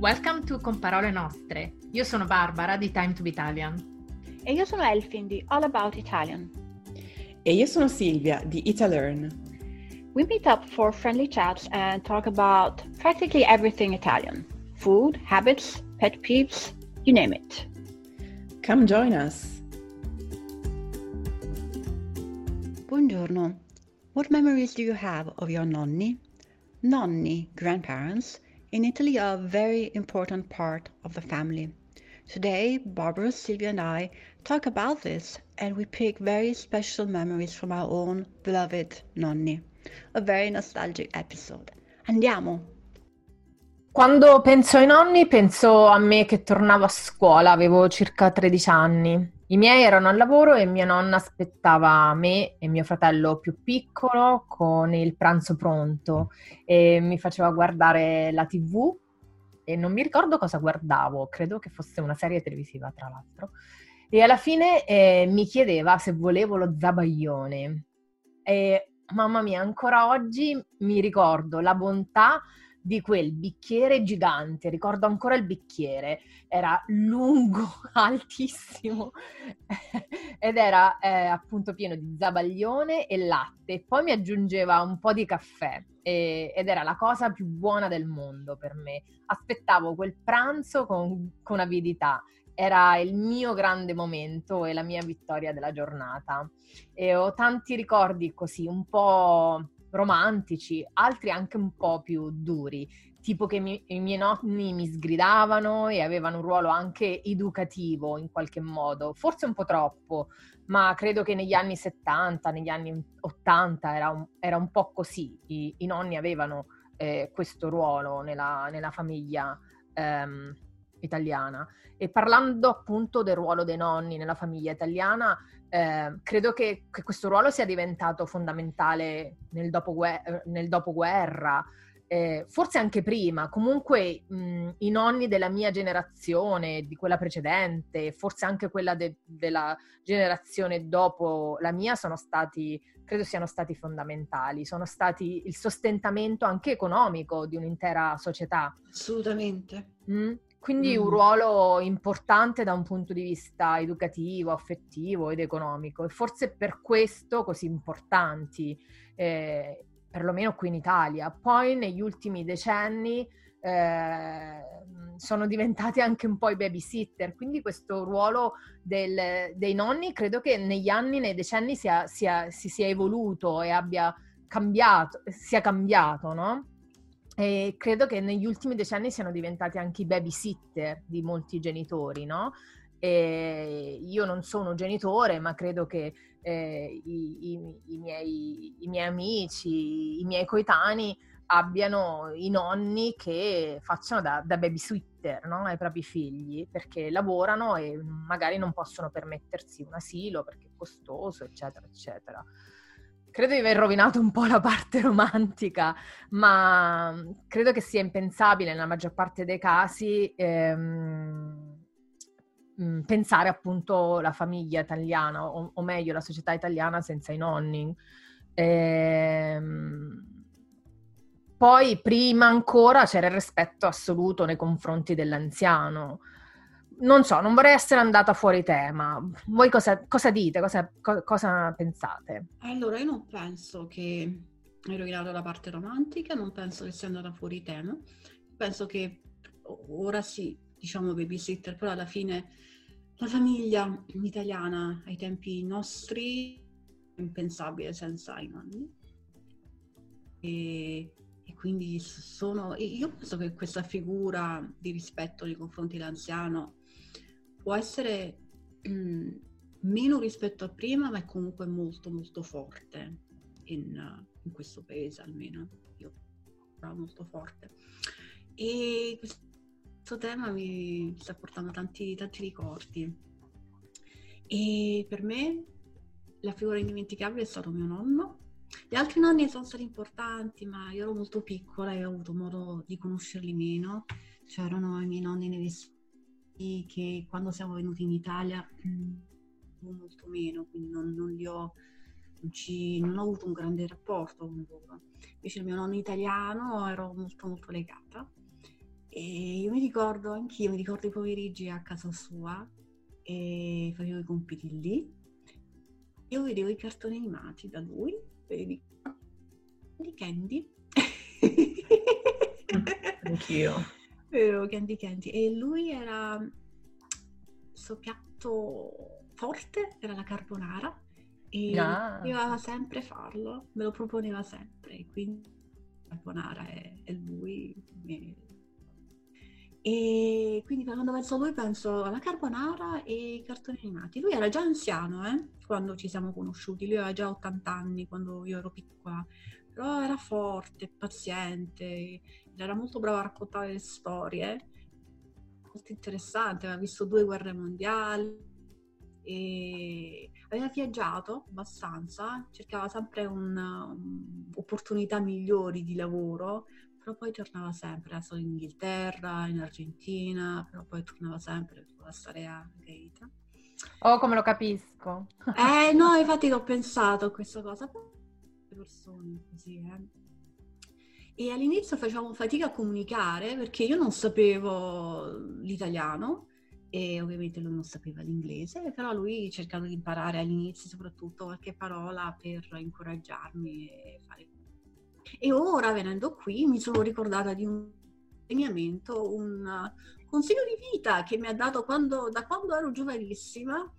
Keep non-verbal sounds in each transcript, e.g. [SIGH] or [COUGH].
Welcome to Con Parole Nostre. Io sono Barbara di Time to be Italian. E io sono Elfin di All About Italian. E io sono Silvia di Italearn. We meet up for friendly chats and talk about practically everything Italian food, habits, pet peeves, you name it. Come join us. Buongiorno. What memories do you have of your nonni? Nonni, grandparents, in Italy are a very important part of the family. Today, Barbara, Sylvia, and I talk about this and we pick very special memories from our own beloved nonni. A very nostalgic episode. Andiamo! Quando penso ai nonni, penso a me che tornavo a scuola, avevo circa 13 anni. I miei erano al lavoro e mia nonna aspettava me e mio fratello più piccolo con il pranzo pronto e mi faceva guardare la TV e non mi ricordo cosa guardavo, credo che fosse una serie televisiva tra l'altro. E alla fine eh, mi chiedeva se volevo lo zabaglione. E mamma mia, ancora oggi mi ricordo la bontà di quel bicchiere gigante, ricordo ancora il bicchiere, era lungo, [LAUGHS] altissimo [LAUGHS] ed era eh, appunto pieno di zabaglione e latte, poi mi aggiungeva un po' di caffè e, ed era la cosa più buona del mondo per me. Aspettavo quel pranzo con, con avidità, era il mio grande momento e la mia vittoria della giornata. E ho tanti ricordi così, un po' romantici, altri anche un po' più duri, tipo che mi, i miei nonni mi sgridavano e avevano un ruolo anche educativo in qualche modo, forse un po' troppo, ma credo che negli anni 70, negli anni 80 era un, era un po' così, I, i nonni avevano eh, questo ruolo nella, nella famiglia ehm, italiana. E parlando appunto del ruolo dei nonni nella famiglia italiana, eh, credo che, che, questo ruolo sia diventato fondamentale nel, dopoguerra, nel dopoguerra eh, forse anche prima, comunque mh, i nonni della mia generazione, di quella precedente, forse anche quella de- della generazione dopo la mia, sono stati, credo siano stati fondamentali, sono stati il sostentamento anche economico di un'intera società. Assolutamente. Mm? Quindi mm. un ruolo importante da un punto di vista educativo, affettivo ed economico e forse per questo così importanti, eh, perlomeno qui in Italia. Poi negli ultimi decenni eh, sono diventati anche un po' i babysitter, quindi questo ruolo del, dei nonni credo che negli anni, nei decenni sia, sia, si sia evoluto e abbia cambiato, sia cambiato, no? E credo che negli ultimi decenni siano diventati anche i babysitter di molti genitori, no? E io non sono genitore, ma credo che eh, i, i, i, miei, i, miei, amici, i miei coetanei abbiano i nonni che facciano da, da babysitter no? ai propri figli perché lavorano e magari non possono permettersi un asilo perché è costoso, eccetera, eccetera credo di aver rovinato un po' la parte [LAUGHS] romantica, ma credo che sia impensabile nella maggior parte dei casi ehm, mm, pensare appunto la famiglia italiana, o, o, meglio la società italiana senza i nonni. Ehm, poi prima ancora c'era il rispetto assoluto nei confronti dell'anziano non so, non vorrei essere andata fuori tema. Voi cosa, cosa dite? Cosa, co- cosa, pensate? Allora, io non penso che hai rovinato la parte romantica, non penso che sia andata fuori tema. Penso che ora sì, diciamo babysitter, però alla fine la famiglia italiana ai tempi nostri è impensabile senza i nonni. E, e quindi sono... Io penso che questa figura di rispetto nei confronti dell'anziano può essere mh, mm, meno rispetto a prima, ma è comunque molto molto forte in, uh, in questo paese almeno. Io trovo molto forte. E questo tema mi sta portando tanti, tanti ricordi. E per me la figura indimenticabile è stato mio nonno. Gli altri nonni sono stati importanti, ma io ero molto piccola e ho avuto modo di conoscerli meno. C'erano i miei nonni nei che quando siamo venuti in Italia mm, molto meno, quindi non, non li ho, non, ci, non ho avuto un grande rapporto con loro. Invece il mio nonno italiano ero molto molto legata E io mi ricordo, anch'io mi ricordo i pomeriggi a casa sua e facevo i compiti lì. Io vedevo i cartoni animati da lui, vedi, di Candy. Anch'io. Vedevo Candy Candy. E lui era, il suo piatto forte era la carbonara e Ah. doveva sempre farlo, me lo proponeva sempre, quindi carbonara è, è lui. E, e quindi quando penso a lui penso alla carbonara e ai cartoni animati. Lui era già anziano, eh, quando ci siamo conosciuti, lui aveva già 80 anni quando io ero piccola, però era forte, paziente, era molto bravo a raccontare le storie, molto interessante, aveva visto due guerre mondiali e aveva viaggiato abbastanza, cercava sempre un- un- opportunità migliori di lavoro, però poi tornava sempre, adesso in Inghilterra, in Argentina, però poi tornava sempre, doveva stare a Gaeta. Oh, come lo capisco. Eh no, [LAUGHS] infatti l'ho pensato a questa cosa, persone così, eh. E all'inizio facevamo fatica a comunicare perché io non sapevo l'italiano e ovviamente lui non sapeva l'inglese, però lui cercava di imparare all'inizio soprattutto qualche parola per incoraggiarmi e fare. E ora venendo qui mi sono ricordata di un insegnamento, un consiglio di vita che mi ha dato quando, da quando ero giovanissima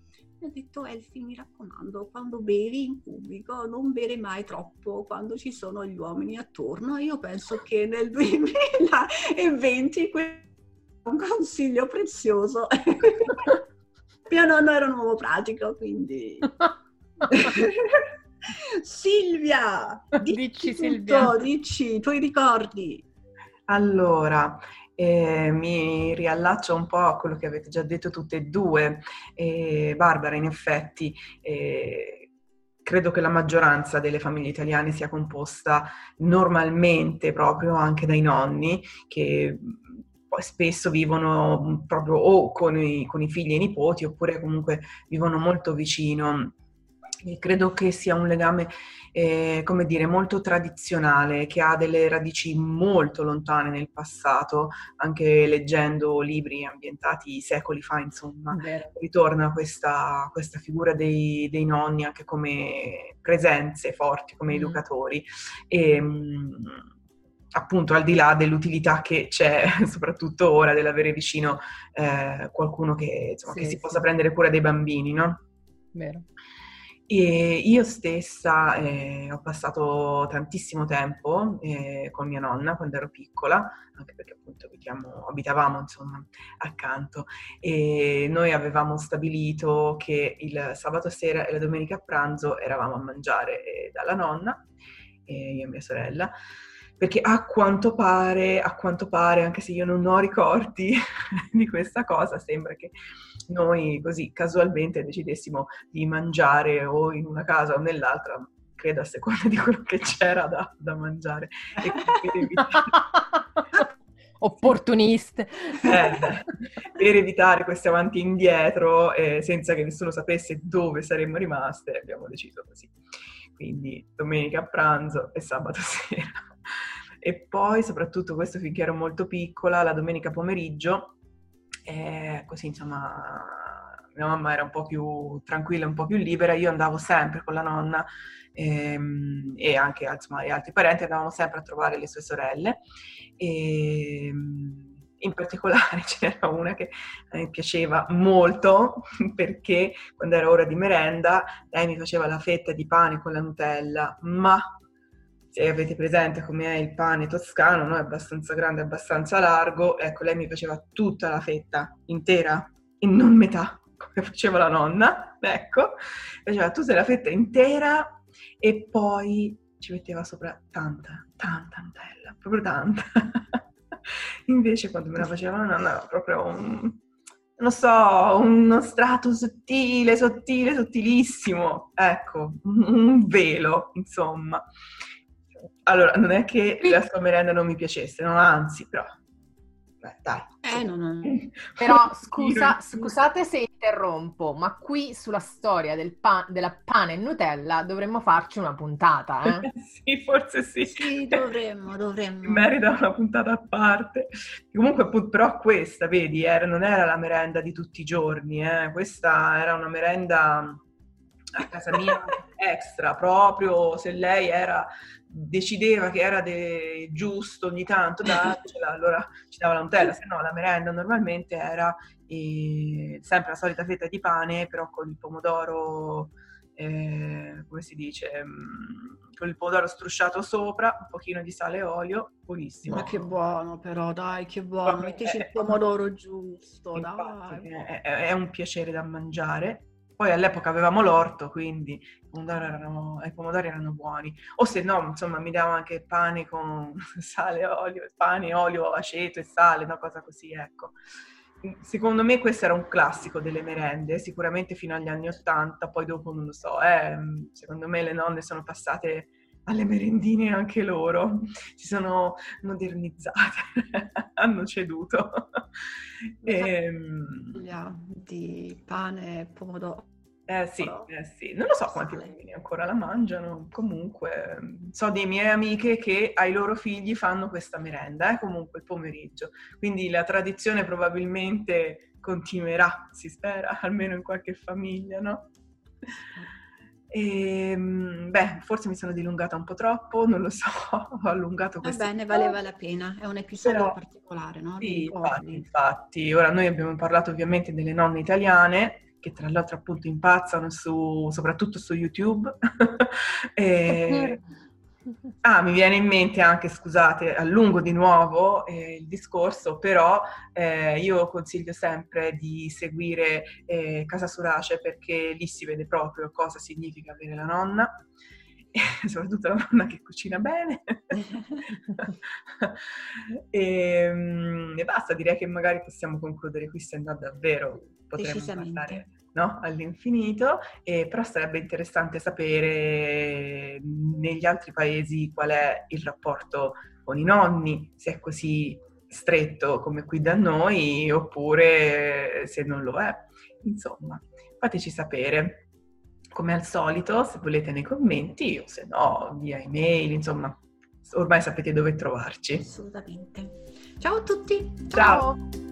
mi ha detto Elfi, mi raccomando, quando bevi in pubblico non bere mai troppo quando ci sono gli uomini attorno. Io penso che nel 2020 [LAUGHS] questo è un consiglio prezioso. [LAUGHS] Mio nonno era un uomo pratico, quindi... [LAUGHS] Silvia, dici, Dici, tutto, Silvia. dici i tuoi ricordi. Allora, eh, mi riallaccio un po' a quello che avete già detto tutte e due. Eh, Barbara, in effetti, eh, credo che la maggioranza delle famiglie italiane sia composta normalmente proprio anche dai nonni che spesso vivono proprio o con i, con i figli e i nipoti oppure comunque vivono molto vicino. E credo che sia un legame, eh, come dire, molto tradizionale, che ha delle radici molto lontane nel passato, anche leggendo libri ambientati secoli fa, insomma, Vero. ritorna questa, questa figura dei, dei nonni anche come presenze forti, come Mm. educatori. E, mh, appunto al di là dell'utilità che c'è, [LAUGHS] soprattutto ora, dell'avere vicino eh, qualcuno che, insomma, che Sì, si sì. possa prendere cura dei bambini, no? Vero. E io stessa eh, ho passato tantissimo tempo eh, con mia nonna quando ero piccola, anche perché appunto abitiamo- abitavamo insomma accanto. E noi avevamo stabilito che il sabato sera e la domenica a pranzo eravamo a mangiare eh, dalla nonna, io e mia sorella, perché a quanto pare, a quanto pare, anche se io non ho ricordi [LAUGHS] di questa cosa, sembra che noi così casualmente decidessimo di mangiare o in una casa o nell'altra, credo a seconda di quello che c'era da, da mangiare. E quindi [LAUGHS] Opportuniste. eh, per evitare questi avanti e indietro, eh, senza che nessuno sapesse dove saremmo rimaste, abbiamo deciso così. Quindi domenica a pranzo e sabato [LAUGHS] sera. E poi, soprattutto questo finché ero molto piccola, la domenica pomeriggio, eh, così insomma, mia mamma era un po' più tranquilla, un po' più libera, io andavo sempre con la nonna ehm, e anche insomma, gli altri parenti, andavamo sempre a trovare le sue sorelle. E, in particolare [LAUGHS] ce n'era una che a me piaceva molto [LAUGHS] perché quando era ora di merenda lei mi faceva la fetta di pane con la Nutella, ma se avete presente come è il pane toscano, no? è abbastanza grande, abbastanza largo, ecco, lei mi faceva tutta la fetta intera e non metà, come [LAUGHS] faceva la nonna, ecco, faceva tutta la fetta intera e poi ci metteva sopra tanta, tanta Nutella, proprio tanta. [LAUGHS] Invece quando me la faceva la nonna era proprio un, non so, uno strato sottile, sottile, sottilissimo, ecco, un velo, insomma. Allora, non è che la sua merenda non mi piacesse, no, anzi, però, beh, dai. Eh, no, no. [LAUGHS] Però scusa, scusate se interrompo, ma qui sulla storia del pan, della pane e Nutella dovremmo farci una puntata, eh? [LAUGHS] sì, forse sì. Sì, dovremmo, dovremmo. [LAUGHS] Merita una puntata a parte. Comunque, però questa, vedi, era, non era la merenda di tutti i giorni, eh? questa era una merenda a casa mia extra, proprio se lei era, decideva che era de, giusto ogni tanto darcela, [LAUGHS] allora ci dava la Nutella, se no la merenda normalmente era eh, sempre la solita fetta di pane, però con il pomodoro, eh, come si dice, mm, con il pomodoro strusciato sopra, un pochino di sale e olio, buonissimo. Ma che buono però, dai, che buono, mettici il pomodoro giusto, Infatti, dai. È, è un piacere da mangiare poi all'epoca avevamo l'orto, quindi i pomodori erano, i pomodori erano buoni. O se no, insomma, mi dava anche pane con [LAUGHS] sale olio, pane, olio, aceto e sale, una cosa così, ecco. Secondo me questo era un classico delle merende, sicuramente fino agli anni Ottanta, poi dopo non lo so, eh, secondo me le nonne sono passate alle merendine anche loro, si sono modernizzate, [LAUGHS] hanno ceduto. e, ehm, di pane e pomodoro. Eh sì, eh sì, non lo so quanti bambini ancora la mangiano, comunque so di miei amiche che ai loro figli fanno questa merenda, eh, comunque il pomeriggio, quindi la tradizione probabilmente continuerà, si spera, [LAUGHS] almeno in qualche famiglia, no? E, ehm, beh, forse mi sono dilungata un po' troppo, non lo so, [LAUGHS] ho allungato questo. Va bene, valeva la pena, è un episodio Però, particolare, no? Sì, infatti, infatti, ora noi abbiamo parlato ovviamente delle nonne italiane, che tra l'altro appunto impazzano su, soprattutto su YouTube. [LAUGHS] e... [LAUGHS] Ah, mi viene in mente anche, scusate, allungo di nuovo eh, il discorso, però eh, io consiglio sempre di seguire eh, Casa Surace perché lì si vede proprio cosa significa avere la nonna, [LAUGHS] soprattutto la nonna che cucina bene. e, ehm, e, basta, direi che magari possiamo concludere qui, se no davvero potremmo parlare no? all'infinito, e, però sarebbe interessante sapere negli altri paesi qual è il rapporto con i nonni, se è così stretto come qui da noi oppure se non lo è. Insomma, fateci sapere come al solito, se volete nei commenti o se no via email, insomma, ormai sapete dove trovarci. Assolutamente. Ciao a tutti! Ciao. Ciao.